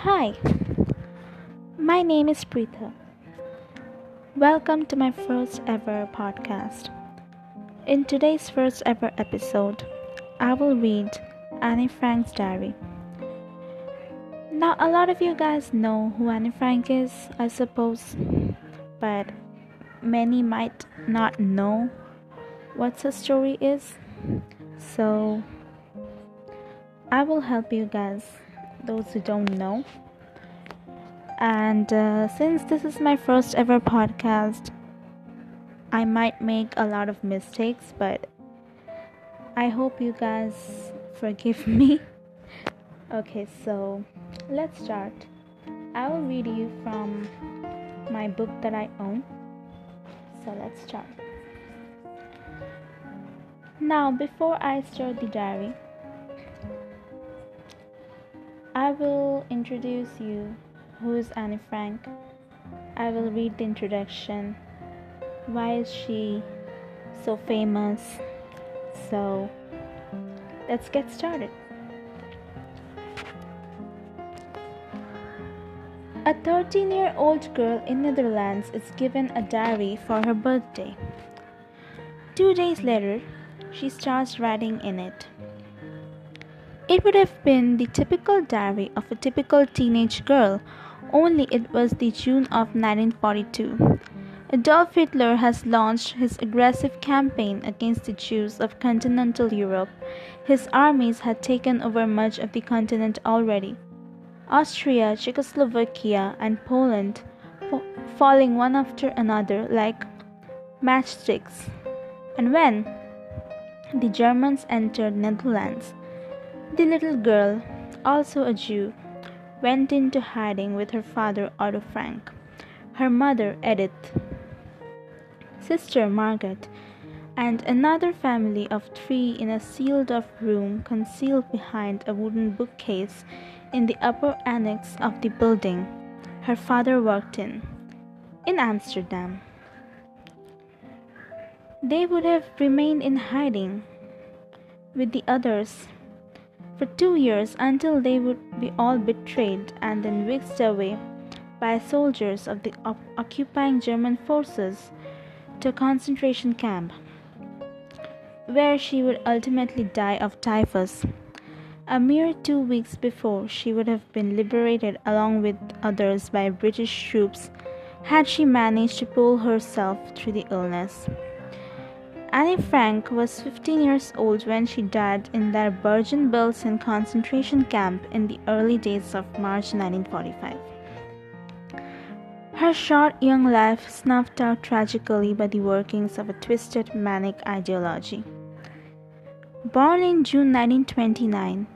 Hi, my name is Preetha. Welcome to my first ever podcast. In today's first ever episode, I will read Anne Frank's diary. Now, a lot of you guys know who Anne Frank is, I suppose, but many might not know what her story is. So, I will help you guys, those who don't know. And uh, since this is my first ever podcast, I might make a lot of mistakes, but I hope you guys forgive me. okay, so let's start. I will read you from my book that I own. So let's start. Now, before I start the diary, I will introduce you who is Anne Frank. I will read the introduction. Why is she so famous? So, let's get started. A 13 year old girl in Netherlands is given a diary for her birthday. Two days later, she starts writing in it. It would have been the typical diary of a typical teenage girl, only it was the June of 1942. Adolf Hitler has launched his aggressive campaign against the Jews of continental Europe. His armies had taken over much of the continent already. Austria, Czechoslovakia, and Poland falling one after another like matchsticks. And when the Germans entered Netherlands, the little girl, also a Jew, went into hiding with her father Otto Frank, her mother Edith, sister Margaret, and another family of three in a sealed off room concealed behind a wooden bookcase in the upper annex of the building her father worked in, in Amsterdam. They would have remained in hiding with the others for two years until they would be all betrayed and then whisked away by soldiers of the occupying German forces to a concentration camp, where she would ultimately die of typhus. A mere two weeks before, she would have been liberated along with others by British troops had she managed to pull herself through the illness. Anne Frank was 15 years old when she died in their Bergen-Belsen concentration camp in the early days of March 1945. Her short young life snuffed out tragically by the workings of a twisted manic ideology. Born in June 1929,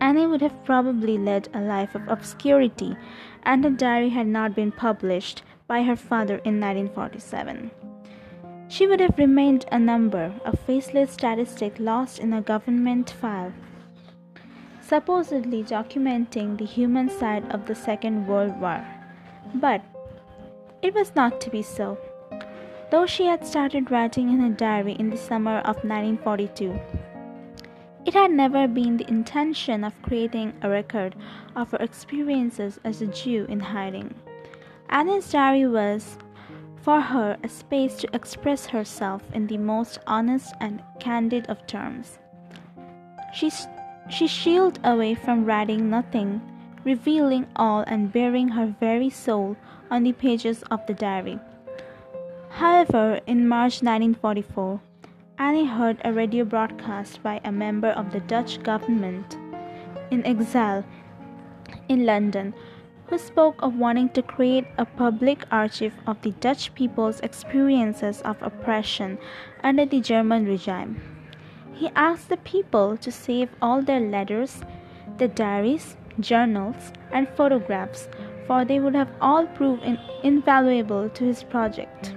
Anne would have probably led a life of obscurity, and her diary had not been published by her father in 1947. She would have remained a number, a faceless statistic lost in a government file, supposedly documenting the human side of the Second World War. But it was not to be so. Though she had started writing in her diary in the summer of 1942, it had never been the intention of creating a record of her experiences as a Jew in hiding. Anne's diary was for her a space to express herself in the most honest and candid of terms. She, she shielded away from writing nothing, revealing all and bearing her very soul on the pages of the diary. However, in March 1944, Annie heard a radio broadcast by a member of the Dutch government in exile in London who spoke of wanting to create a public archive of the Dutch people's experiences of oppression under the German regime. He asked the people to save all their letters, their diaries, journals, and photographs, for they would have all proved in- invaluable to his project.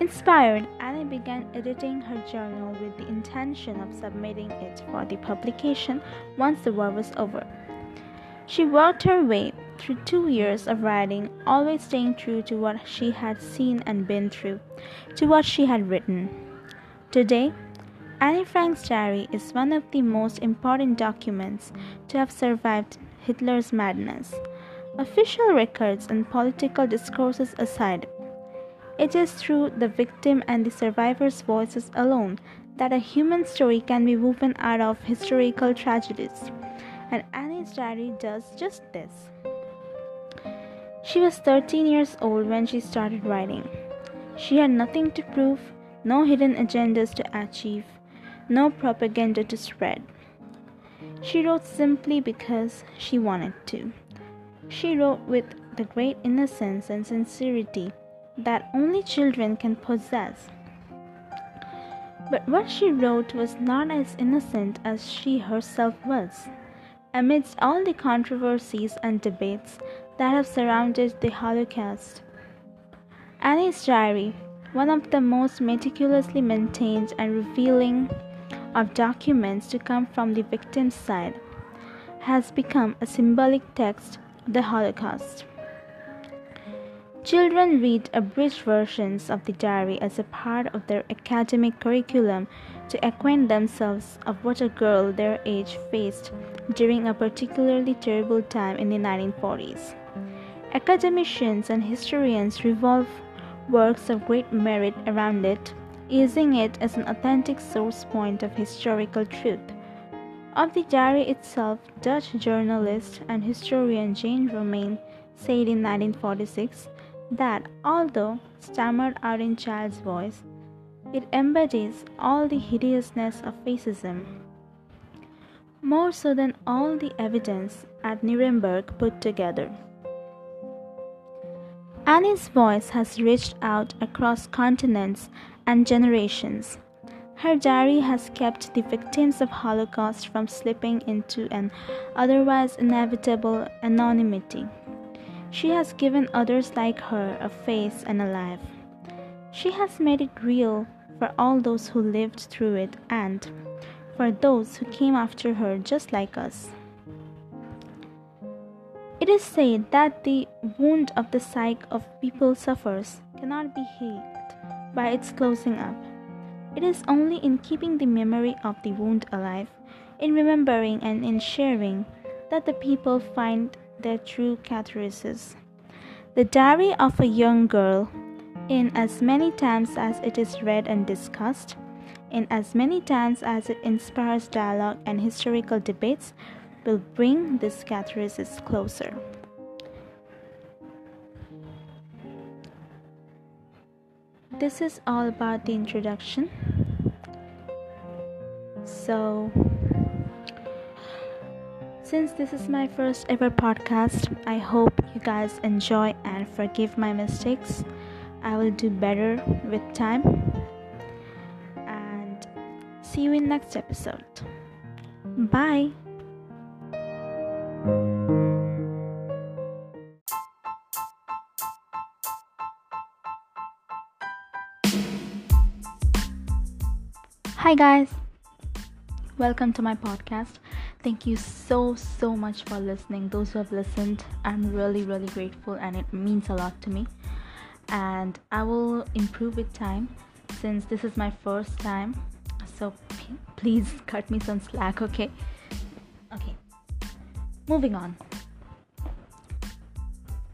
Inspired, Annie began editing her journal with the intention of submitting it for the publication once the war was over. She worked her way through two years of writing, always staying true to what she had seen and been through, to what she had written. Today, Anne Frank's diary is one of the most important documents to have survived Hitler's madness. Official records and political discourses aside, it is through the victim and the survivor's voices alone that a human story can be woven out of historical tragedies. And Annie's diary does just this. She was 13 years old when she started writing. She had nothing to prove, no hidden agendas to achieve, no propaganda to spread. She wrote simply because she wanted to. She wrote with the great innocence and sincerity that only children can possess. But what she wrote was not as innocent as she herself was. Amidst all the controversies and debates that have surrounded the Holocaust, Annie's diary, one of the most meticulously maintained and revealing of documents to come from the victim's side, has become a symbolic text of the Holocaust. Children read abridged versions of the diary as a part of their academic curriculum to acquaint themselves of what a girl their age faced during a particularly terrible time in the 1940s. Academicians and historians revolve works of great merit around it using it as an authentic source point of historical truth. Of the diary itself, Dutch journalist and historian Jane Romein said in 1946 that although stammered out in child's voice, it embodies all the hideousness of fascism. More so than all the evidence at Nuremberg put together. Annie's voice has reached out across continents and generations. Her diary has kept the victims of Holocaust from slipping into an otherwise inevitable anonymity. She has given others like her a face and a life. She has made it real for all those who lived through it and for those who came after her just like us. It is said that the wound of the psyche of people suffers cannot be healed by its closing up. It is only in keeping the memory of the wound alive, in remembering and in sharing, that the people find their true catharsis. The Diary of a Young Girl, in as many times as it is read and discussed, in as many times as it inspires dialogue and historical debates, will bring this catharsis closer. this is all about the introduction. So, since this is my first ever podcast, I hope you guys enjoy and forgive my mistakes. I will do better with time. And see you in next episode. Bye. Hi, guys. Welcome to my podcast. Thank you so, so much for listening. Those who have listened, I'm really, really grateful and it means a lot to me. And I will improve with time since this is my first time. So p- please cut me some slack, okay? Okay. Moving on.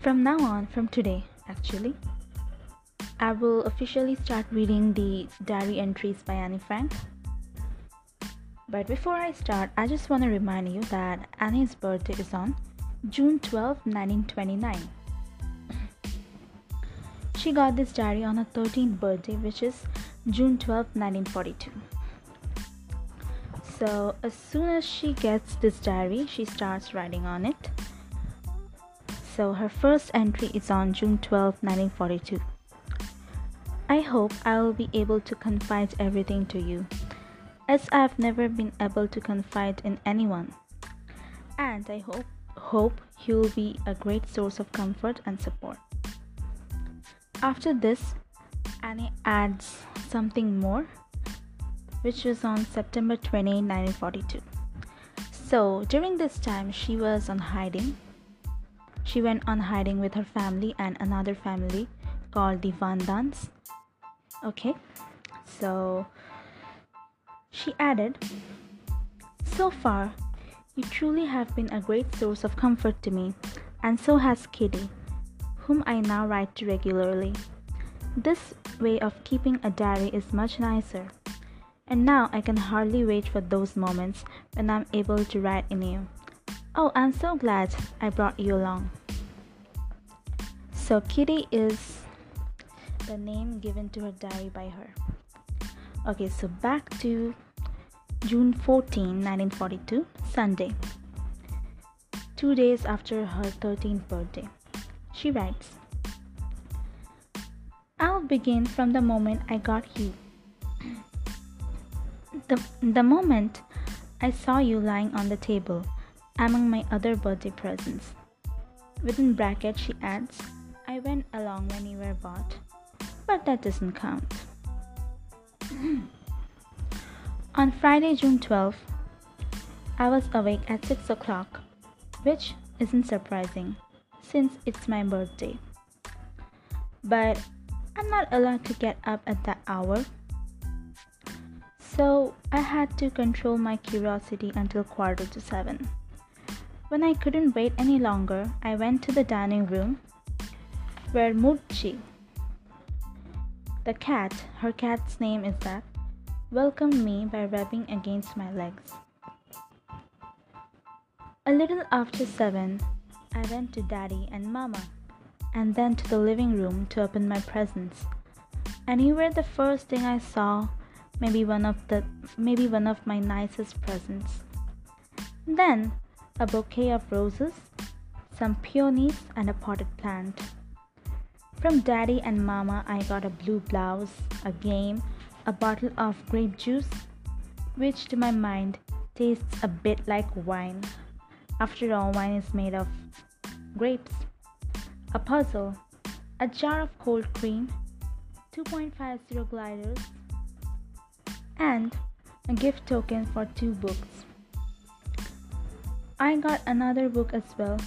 From now on, from today, actually, I will officially start reading the diary entries by Annie Frank. But before I start, I just want to remind you that Annie's birthday is on June 12, 1929. She got this diary on her 13th birthday, which is June 12, 1942. So, as soon as she gets this diary, she starts writing on it. So, her first entry is on June 12, 1942. I hope I will be able to confide everything to you, as I have never been able to confide in anyone. And I hope hope you will be a great source of comfort and support. After this, Annie adds something more, which was on September 20, 1942. So during this time, she was on hiding. She went on hiding with her family and another family called the Van Daans okay so She added, So far, you truly have been a great source of comfort to me, and so has Kitty, whom I now write to regularly. This way of keeping a diary is much nicer, and now I can hardly wait for those moments when I'm able to write in you. Oh, I'm so glad I brought you along. So, Kitty is the name given to her diary by her. Okay, so back to June 14, 1942, Sunday, two days after her 13th birthday. She writes I'll begin from the moment I got you. The, the moment I saw you lying on the table among my other birthday presents. Within brackets, she adds, I went along when you were bought, but that doesn't count. On Friday, June 12th, I was awake at 6 o'clock, which isn't surprising since it's my birthday. But I'm not allowed to get up at that hour. So I had to control my curiosity until quarter to 7. When I couldn't wait any longer, I went to the dining room where Muchi, the cat, her cat's name is that, welcomed me by rubbing against my legs. A little after seven, I went to Daddy and Mama, and then to the living room to open my presents. Were the first thing I saw, maybe one of the maybe one of my nicest presents. Then a bouquet of roses, some peonies, and a potted plant. From Daddy and Mama, I got a blue blouse, a game, a bottle of grape juice, which to my mind tastes a bit like wine. After all, wine is made of grapes. A puzzle, a jar of cold cream, 2.50 guilders, and a gift token for two books. I got another book as well,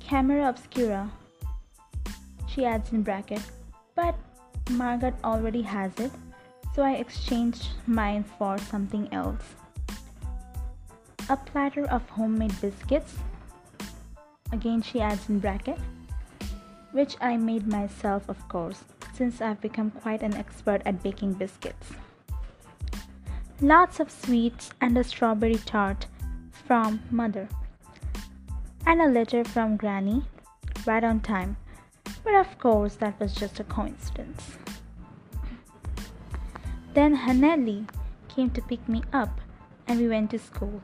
Camera Obscura. She adds in bracket, but Margaret already has it so I exchanged mine for something else. A platter of homemade biscuits, again she adds in bracket, which I made myself, of course, since I've become quite an expert at baking biscuits. Lots of sweets and a strawberry tart from mother, and a letter from granny right on time, but of course, that was just a coincidence. Then Hanneli came to pick me up and we went to school.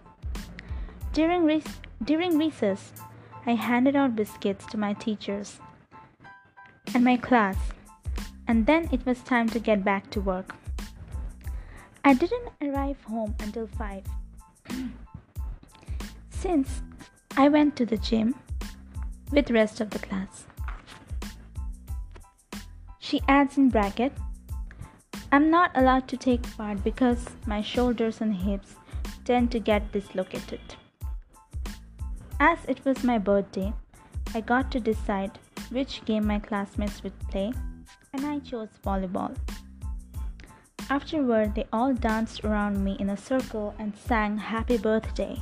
During, re- during recess, I handed out biscuits to my teachers and my class, and then it was time to get back to work. I didn't arrive home until 5. Since I went to the gym with rest of the class. She adds in bracket I'm not allowed to take part because my shoulders and hips tend to get dislocated. As it was my birthday, I got to decide which game my classmates would play, and I chose volleyball. Afterward, they all danced around me in a circle and sang Happy Birthday.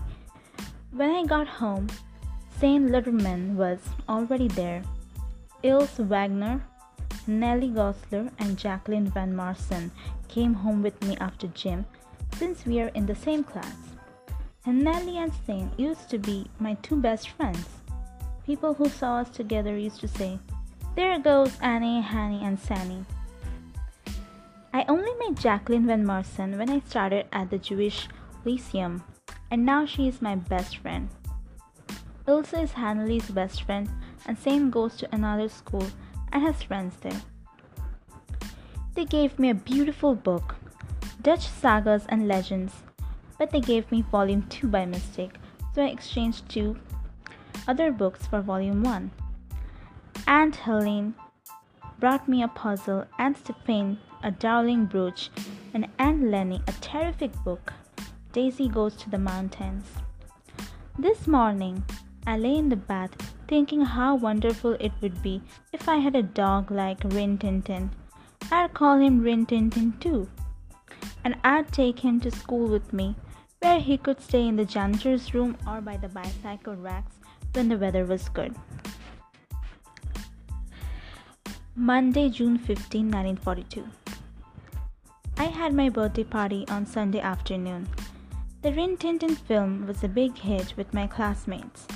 When I got home, Saint Litterman was already there. Ilse Wagner Nellie Goslar and Jacqueline Van Maarsen came home with me after gym since we are in the same class. And Nellie and Stain used to be my two best friends. People who saw us together used to say, There goes Annie, Hanny, and Sanny. I only met Jacqueline Van Maarsen when I started at the Jewish Lyceum, and now she is my best friend. Ilse is Hanneli's best friend, and Saint goes to another school and has friends there. They gave me a beautiful book, Dutch Sagas and Legends, but they gave me volume 2 by mistake, so I exchanged two other books for volume 1. Aunt Helene brought me a puzzle, and Stephane a darling brooch, and Aunt Lenny a terrific book, Daisy Goes to the Mountains. This morning, I lay in the bath thinking how wonderful it would be if I had a dog like Rin Tin Tin. I'd call him Rin Tin Tin too. and I'd take him to school with me, where he could stay in the janitor's room or by the bicycle racks when the weather was good. Monday, June 15, 1942. I had my birthday party on Sunday afternoon. The Rin Tin Tin film was a big hit with my classmates.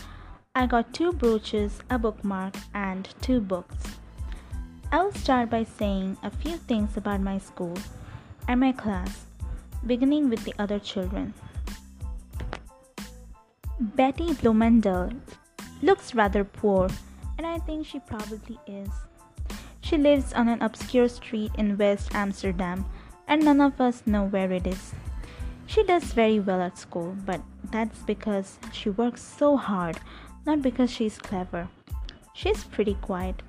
I got two brooches, a bookmark, and two books. I will start by saying a few things about my school and my class, beginning with the other children. Betty Bloemendaal looks rather poor, and I think she probably is. She lives on an obscure street in West Amsterdam, and none of us know where it is. She does very well at school, but that's because she works so hard, not because she's clever. She's pretty quiet.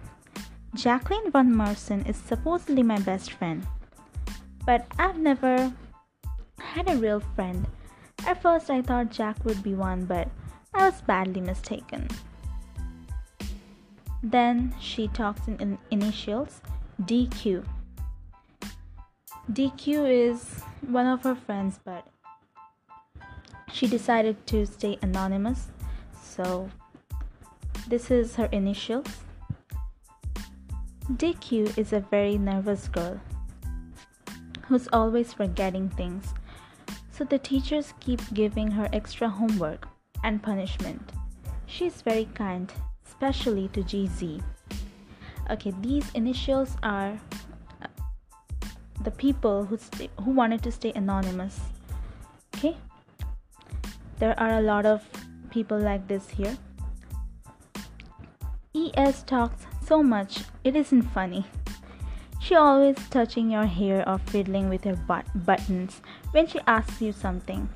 Jacqueline Van Maarsen is supposedly my best friend, but I've never had a real friend. At first, I thought Jack would be one, but I was badly mistaken. Then she talks in initials DQ. DQ is one of her friends, but she decided to stay anonymous. So this is her initials. DQ is a very nervous girl who's always forgetting things. So the teachers keep giving her extra homework and punishment. She's very kind especially to GZ. Okay, these initials are uh, the people who who wanted to stay anonymous. Okay, there are a lot of people like this here. ES talks so much, it isn't funny. She always touching your hair or fiddling with her but- buttons when she asks you something.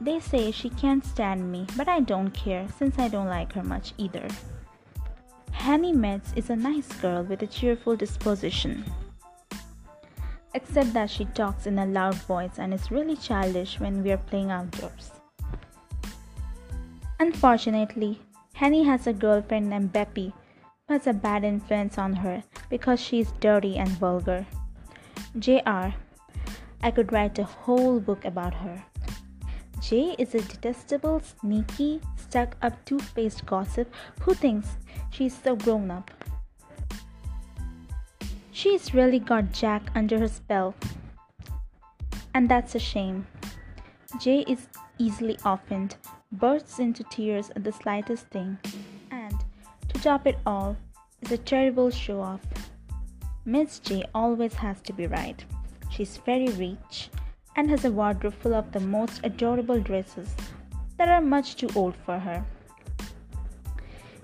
They say she can't stand me, but I don't care since I don't like her much either. Hanny Metz is a nice girl with a cheerful disposition. Except that she talks in a loud voice and is really childish when we are playing outdoors. Unfortunately, Henny has a girlfriend named Beppy has a bad influence on her because she is dirty and vulgar. J.R. I could write a whole book about her. Jay is a detestable, sneaky, stuck up, two faced gossip who thinks she's so grown up. She's really got Jack under her spell. And that's a shame. Jay is easily offended, bursts into tears at the slightest thing, to top it all, is a terrible show off. Miss J always has to be right. She's very rich and has a wardrobe full of the most adorable dresses that are much too old for her.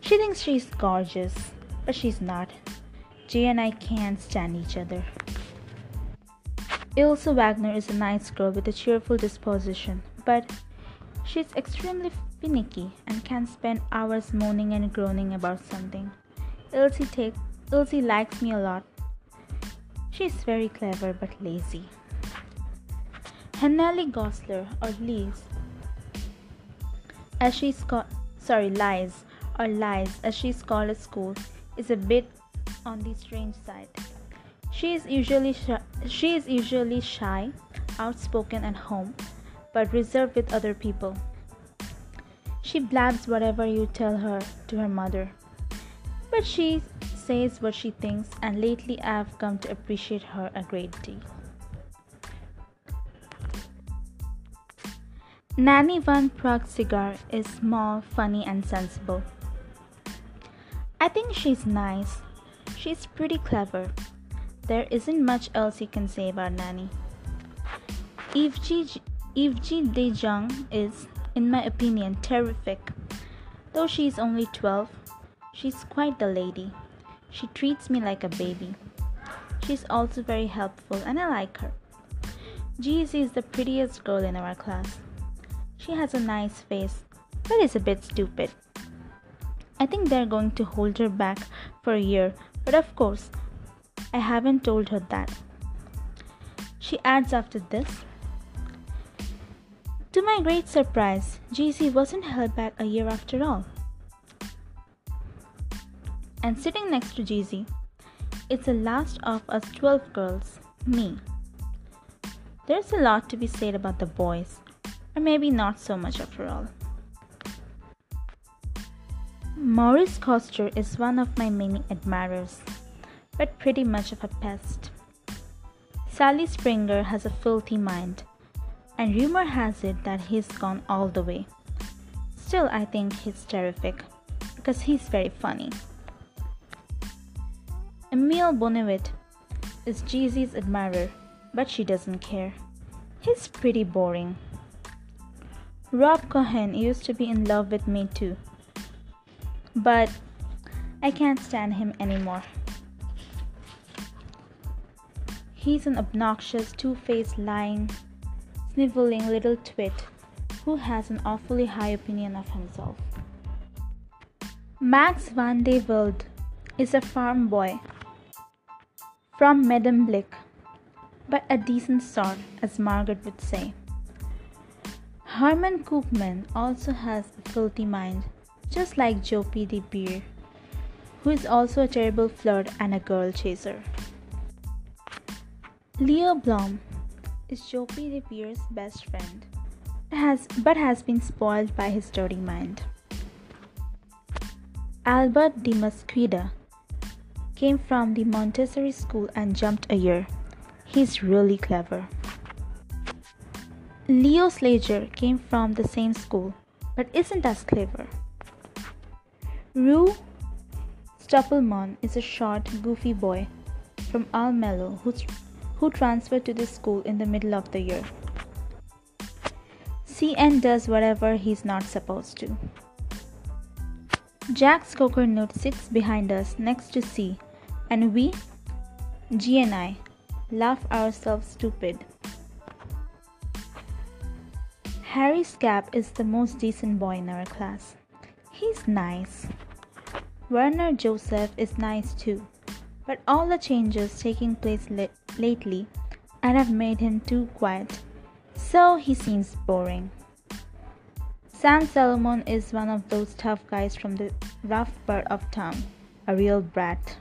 She thinks she's gorgeous, but she's not. Jay and I can't stand each other. Ilse Wagner is a nice girl with a cheerful disposition, but she's extremely finicky and can spend hours moaning and groaning about something. Ilse, take, Ilse likes me a lot. She's very clever but lazy. Hanneli Goslar or Liz as she's called sorry lies or lies as she's called at school is a bit on the strange side. She is usually she is usually shy, outspoken at home, but reserved with other people. She blabs whatever you tell her to her mother. But she says what she thinks and lately I've come to appreciate her a great deal. Nanny Van Praag is small, funny, and sensible. I think she's nice. She's pretty clever. There isn't much else you can say about Nanny. Evgie, Evgie De is, in my opinion, terrific. Though she is only 12, she's quite the lady. She treats me like a baby. She's also very helpful and I like her. Jeezy is the prettiest girl in our class. She has a nice face, but is a bit stupid. I think they're going to hold her back for a year, but of course, I haven't told her that. She adds after this To my great surprise, GC wasn't held back a year after all. And sitting next to GZ, it's the last of us 12 girls, me. There's a lot to be said about the boys, or maybe not so much after all. Maurice Coster is one of my many admirers, but pretty much of a pest. Sally Springer has a filthy mind, and rumor has it that he's gone all the way. Still, I think he's terrific because he's very funny. Emile Bonnevitte is Jeezy's admirer, but she doesn't care. He's pretty boring. Rob Cohen used to be in love with me too, but I can't stand him anymore. He's an obnoxious, two faced, lying, sniveling little twit who has an awfully high opinion of himself. Max van de Wilde is a farm boy from Medemblik, but a decent sort, as Margaret would say. Herman Koopman also has a filthy mind, just like Joe P. de Beer, who is also a terrible flirt and a girl chaser. Leo Blum is Joppy de best friend, has, but has been spoiled by his dirty mind. Albert de Mesquita came from the Montessori school and jumped a year. He's really clever. Leo Slager came from the same school, but isn't as clever. Rue Stoppelman is a short, goofy boy from Almelo who's who transferred to this school in the middle of the year. CN does whatever he's not supposed to. Jack's Jack Skokernut sits behind us next to C, and we, G and I, laugh ourselves stupid. Harry Scap is the most decent boy in our class. He's nice. Werner Joseph is nice too. But all the changes taking place la- lately and have made him too quiet, so he seems boring. Sam Solomon is one of those tough guys from the rough part of town, a real brat.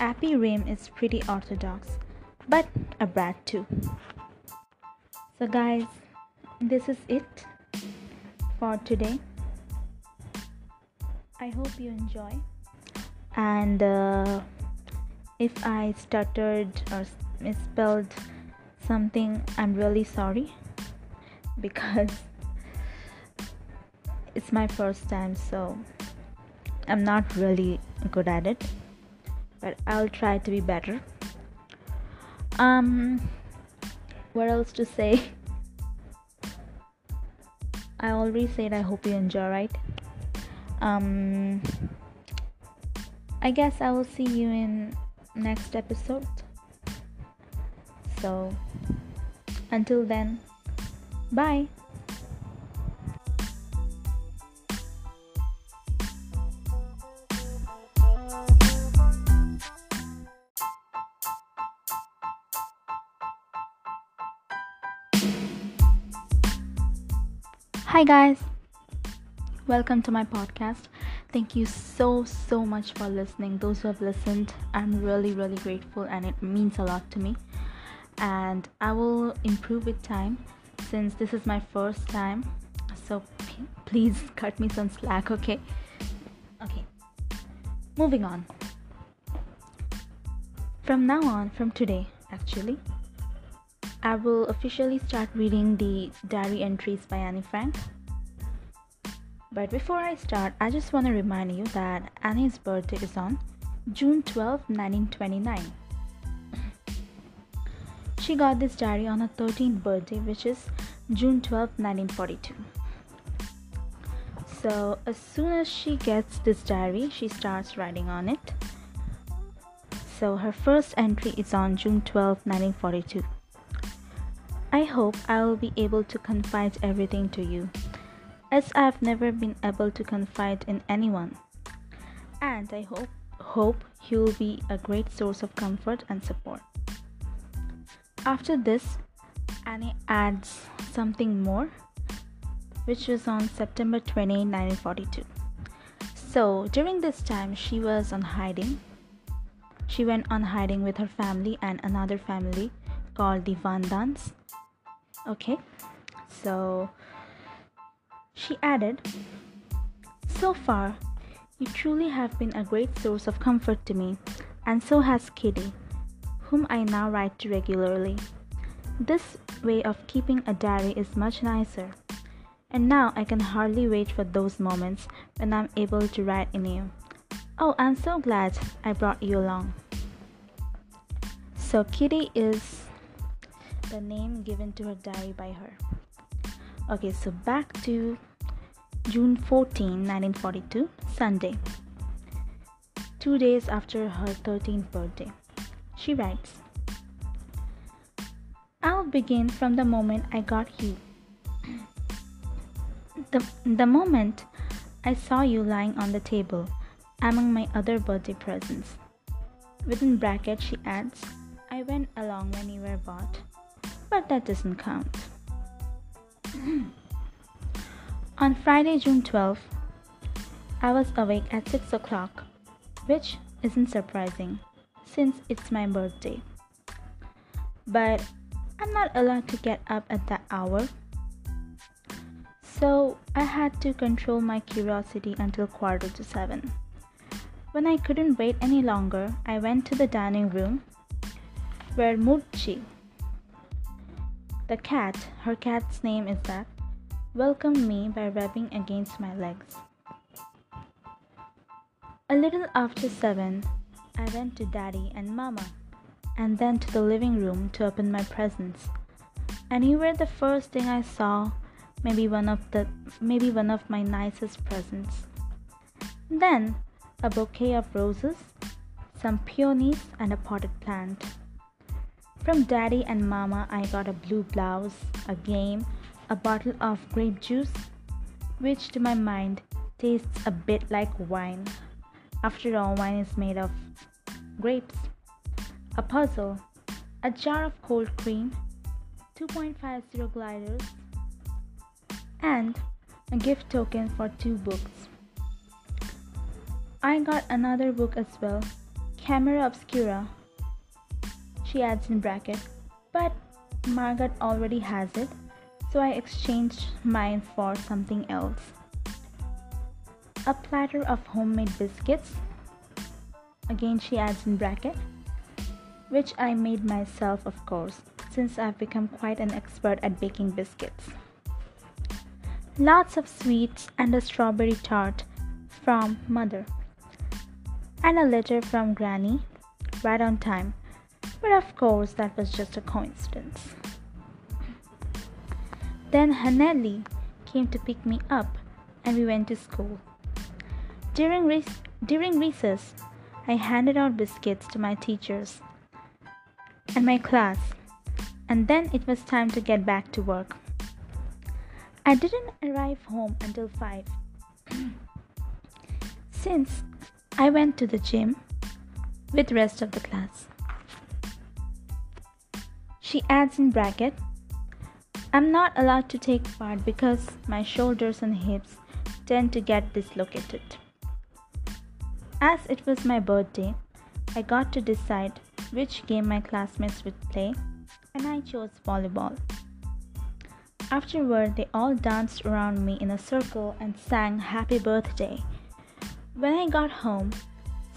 Appy Rim is pretty orthodox, but a brat too. So, guys, this is it for today. I hope you enjoy and uh, if I stuttered or misspelled something, I'm really sorry because it's my first time, so I'm not really good at it, but I'll try to be better. Um, what else to say? I already said I hope you enjoy, right? Um, I guess I will see you in next episode. So until then, bye. Hi guys. Welcome to my podcast. Thank you so, so much for listening. Those who have listened, I'm really, really grateful and it means a lot to me. And I will improve with time since this is my first time. So p- please cut me some slack, okay? Okay. Moving on. From now on, from today, actually, I will officially start reading the diary entries by Annie Frank but before I start, I just want to remind you that Annie's birthday is on June 12, 1929. she got this diary on her 13th birthday, which is June 12, 1942. So, as soon as she gets this diary, she starts writing on it. So, her first entry is on June 12, 1942. I hope I will be able to confide everything to you as I have never been able to confide in anyone. And I hope hope will be a great source of comfort and support. After this, Annie adds something more, which was on September 20, 1942. So during this time, she was on hiding. She went on hiding with her family and another family called the Van Daans. Okay, so she added, So far, you truly have been a great source of comfort to me, and so has Kitty, whom I now write to regularly. This way of keeping a diary is much nicer, and now I can hardly wait for those moments when I'm able to write in you. Oh, I'm so glad I brought you along. So, Kitty is the name given to her diary by her. Okay, so back to June 14, 1942, Sunday. Two days after her 13th birthday, she writes I'll begin from the moment I got you. The, the moment I saw you lying on the table among my other birthday presents. Within brackets, she adds, I went along when you were bought, but that doesn't count. On Friday, June 12th, I was awake at 6 o'clock, which isn't surprising since it's my birthday. But I'm not allowed to get up at that hour. So I had to control my curiosity until quarter to seven. When I couldn't wait any longer, I went to the dining room where Murchi, the cat, her cat's name is that, welcomed me by rubbing against my legs. A little after seven, I went to Daddy and Mama, and then to the living room to open my presents. And you were the first thing I saw, maybe one of the maybe one of my nicest presents. Then a bouquet of roses, some peonies, and a potted plant. From Daddy and Mama, I got a blue blouse, a game, a bottle of grape juice, which to my mind tastes a bit like wine. After all, wine is made of grapes. A puzzle, a jar of cold cream, 2.50 guilders, and a gift token for two books. I got another book as well, Camera Obscura. She adds in bracket, but Margaret already has it, so I exchanged mine for something else. A platter of homemade biscuits. Again, she adds in bracket, which I made myself, of course, since I've become quite an expert at baking biscuits. Lots of sweets and a strawberry tart from mother and a letter from Granny right on time. But of course, that was just a coincidence. Then Hanneli came to pick me up and we went to school. During, during recess, I handed out biscuits to my teachers and my class, and then it was time to get back to work. I didn't arrive home until 5. Since I went to the gym with rest of the class. She adds in bracket, I'm not allowed to take part because my shoulders and hips tend to get dislocated. As it was my birthday, I got to decide which game my classmates would play, and I chose volleyball. Afterward, they all danced around me in a circle and sang Happy Birthday when I got home,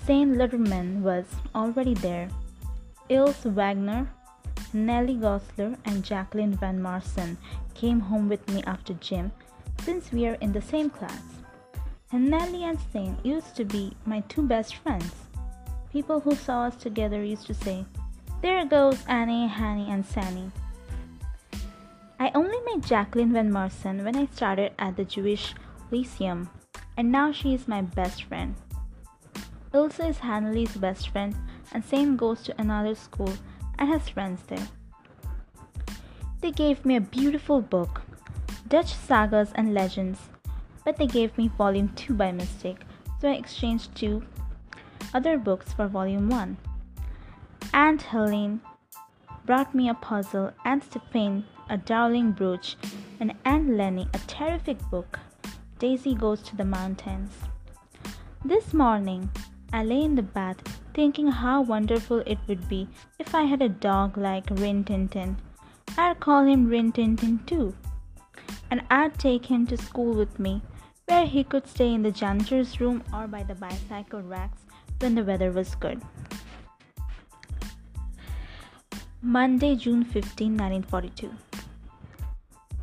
Saint Letterman was already there. Ilse Wagner, Nellie Goslar, and Jacqueline Van Maarsen came home with me after gym since we are in the same class. And Nellie and Saint used to be my two best friends. People who saw us together used to say, There goes Annie, Hanny, and Sanny. I only met Jacqueline Van Maarsen when I started at the Jewish Lyceum and now she is my best friend. Ilse is Hanley's best friend, and Saint goes to another school and has friends there. They gave me a beautiful book, Dutch Sagas and Legends, but they gave me volume 2 by mistake, so I exchanged two other books for volume 1. Aunt Helene brought me a puzzle, Aunt Stephane a darling brooch, and Aunt Lenny a terrific book. Daisy Goes to the Mountains. This morning, I lay in the bath thinking how wonderful it would be if I had a dog like Rin Tin Tin. I'd call him Rin Tin Tin too. And I'd take him to school with me, where he could stay in the janitor's room or by the bicycle racks when the weather was good. Monday, June 15, 1942.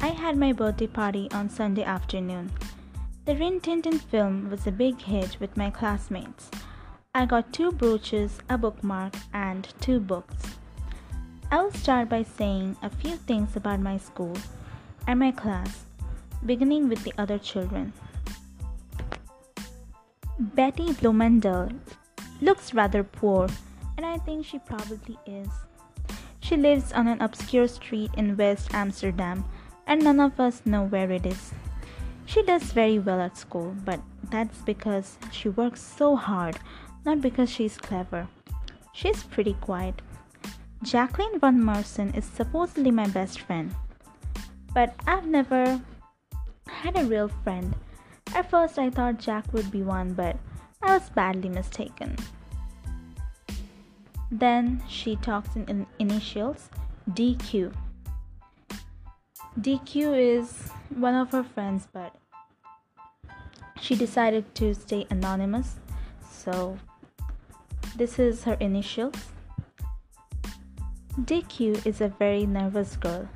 I had my birthday party on Sunday afternoon. The Rin Tin Tin film was a big hit with my classmates. I got two brooches, a bookmark, and two books. I will start by saying a few things about my school and my class, beginning with the other children. Betty Bloemendaal looks rather poor, and I think she probably is. She lives on an obscure street in West Amsterdam, and none of us know where it is. She does very well at school, but that's because she works so hard, not because she's clever. She's pretty quiet. Jacqueline Van Maarsen is supposedly my best friend, but I've never had a real friend. At first, I thought Jack would be one, but I was badly mistaken. Then she talks in initials DQ. DQ is one of her friends, but she decided to stay anonymous. So this is her initials. DQ is a very nervous girl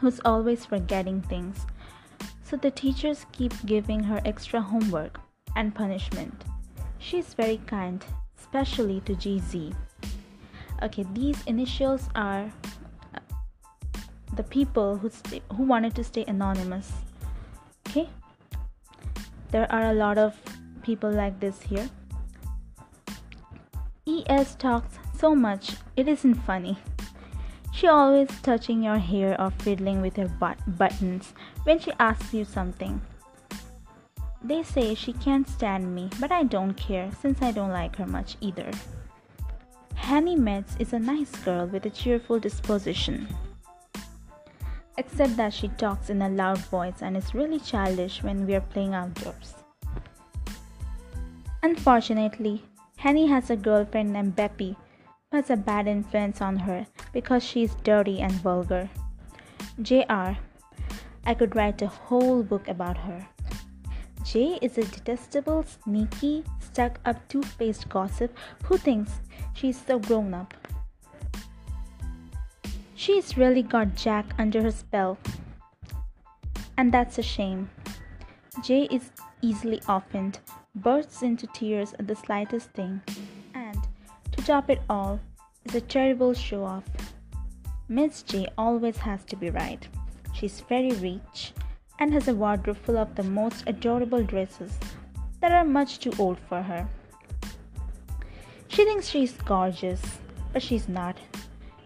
who's always forgetting things. So the teachers keep giving her extra homework and punishment. She's very kind especially to GZ. Okay, these initials are uh, the people who who wanted to stay anonymous. Okay, there are a lot of people like this here. ES talks so much, it isn't funny. She always touching your hair or fiddling with her but- buttons when she asks you something. They say she can't stand me, but I don't care since I don't like her much either. Hanny Mets is a nice girl with a cheerful disposition. Except that she talks in a loud voice and is really childish when we are playing outdoors. Unfortunately, Henny has a girlfriend named Beppy who has a bad influence on her because she is dirty and vulgar. JR, I could write a whole book about her. Jay is a detestable, sneaky, stuck up, two faced gossip who thinks she's so grown up. She's really got Jack under her spell. And that's a shame. Jay is easily offended, bursts into tears at the slightest thing, and, to top it all, is a terrible show off. Miss J always has to be right. She's very rich and has a wardrobe full of the most adorable dresses that are much too old for her. She thinks she's gorgeous, but she's not.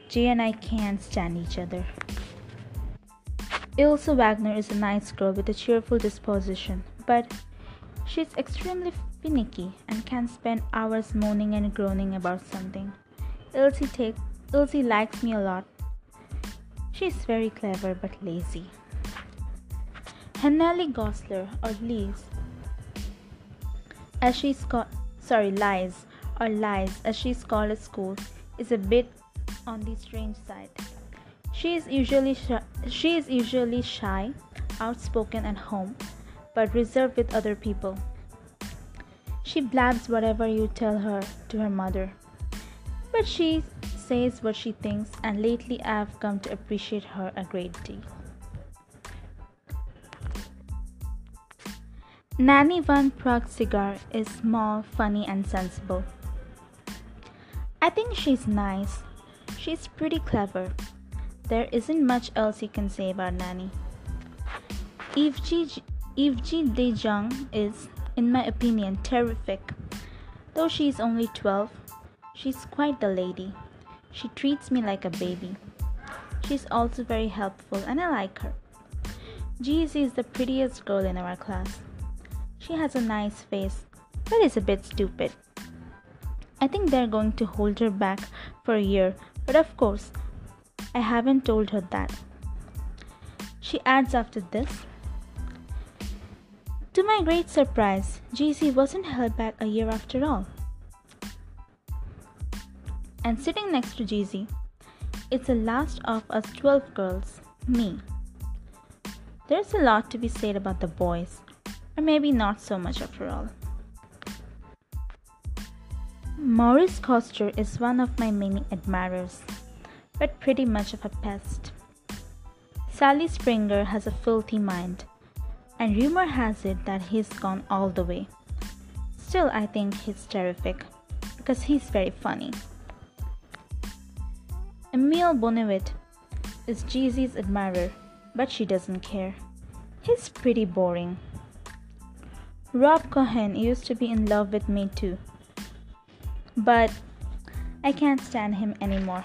Jay and I can't stand each other. Ilse Wagner is a nice girl with a cheerful disposition, but she's extremely finicky and can spend hours moaning and groaning about something. Ilse, take, Ilse likes me a lot. She's very clever but lazy. Hanneli Goslar or Liz, as she's called, sorry, Lies or Lies as she's called at school, is a bit on the strange side. She is usually she is usually shy, outspoken at home, but reserved with other people. She blabs whatever you tell her to her mother, but she says what she thinks, and lately I've come to appreciate her a great deal. Nanny Van Praag is small, funny, and sensible. I think she's nice. She's pretty clever. There isn't much else you can say about Nanny. Eefje De Jong is, in my opinion, terrific. Though she is only 12, she's quite the lady. She treats me like a baby. She's also very helpful and I like her. GZ is the prettiest girl in our class. She has a nice face, but is a bit stupid. I think they're going to hold her back for a year, but of course, I haven't told her that. She adds after this To my great surprise, GZ wasn't held back a year after all. And sitting next to GZ, it's the last of us 12 girls, me. There's a lot to be said about the boys, or maybe not so much after all. Maurice Coster is one of my many admirers, but pretty much of a pest. Sally Springer has a filthy mind, and rumor has it that he's gone all the way. Still, I think he's terrific because he's very funny. Emil Bonewit is GZ's admirer, but she doesn't care. He's pretty boring. Rob Cohen used to be in love with me too but I can't stand him anymore.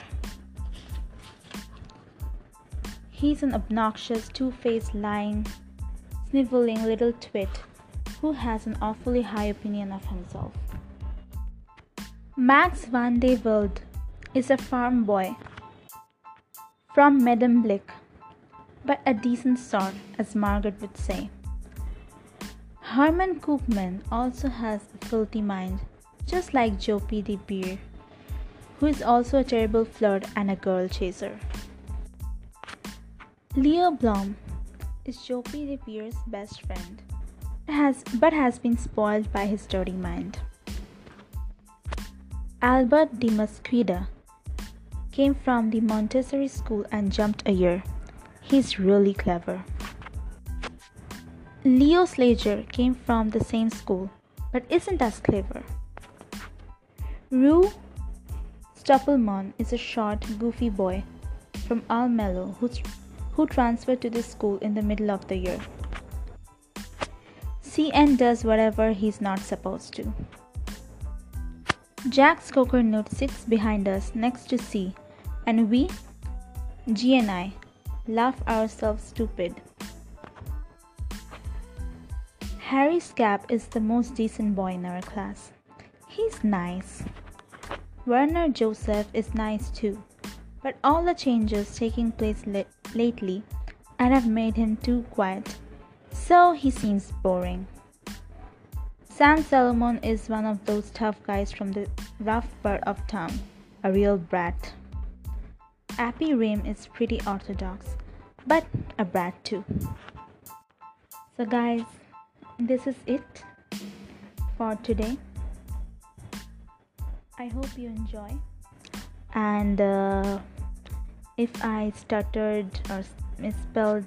He's an obnoxious, two faced, lying, sniveling little twit who has an awfully high opinion of himself. Max van de Velde is a farm boy from Medemblik, but a decent sort, as Margaret would say. Herman Koopman also has a filthy mind just like Jopie de Beer, who is also a terrible flirt and a girl chaser. Leo Blum is the bear's best friend, has, but has been spoiled by his dirty mind. Albert de Mesquita came from the Montessori school and jumped a year. He's really clever. Leo Slager came from the same school, but isn't as clever. Rue Stoppelman is a short, goofy boy from Almelo who transferred to this school in the middle of the year. CN does whatever he's not supposed to. Jack's Jack Skokernut sits behind us next to C, and we, G and I, laugh ourselves stupid. Harry Schaap is the most decent boy in our class. He's nice. Werner Joseph is nice too, but all the changes taking place lately and have made him too quiet, so he seems boring. Sam Solomon is one of those tough guys from the rough part of town, a real brat. Appie Riem is pretty orthodox, but a brat too. So, guys, this is it for today. I hope you enjoy. And uh, if I stuttered or misspelled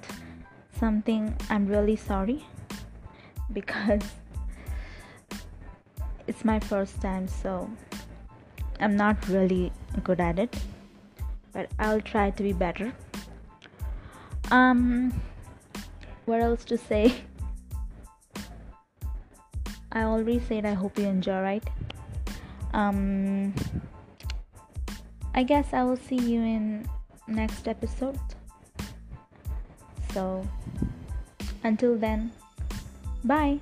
something, I'm really sorry because it's my first time, so I'm not really good at it, but I'll try to be better. Um, what else to say? I already said I hope you enjoy, right? um i guess i will see you in next episode. So until then bye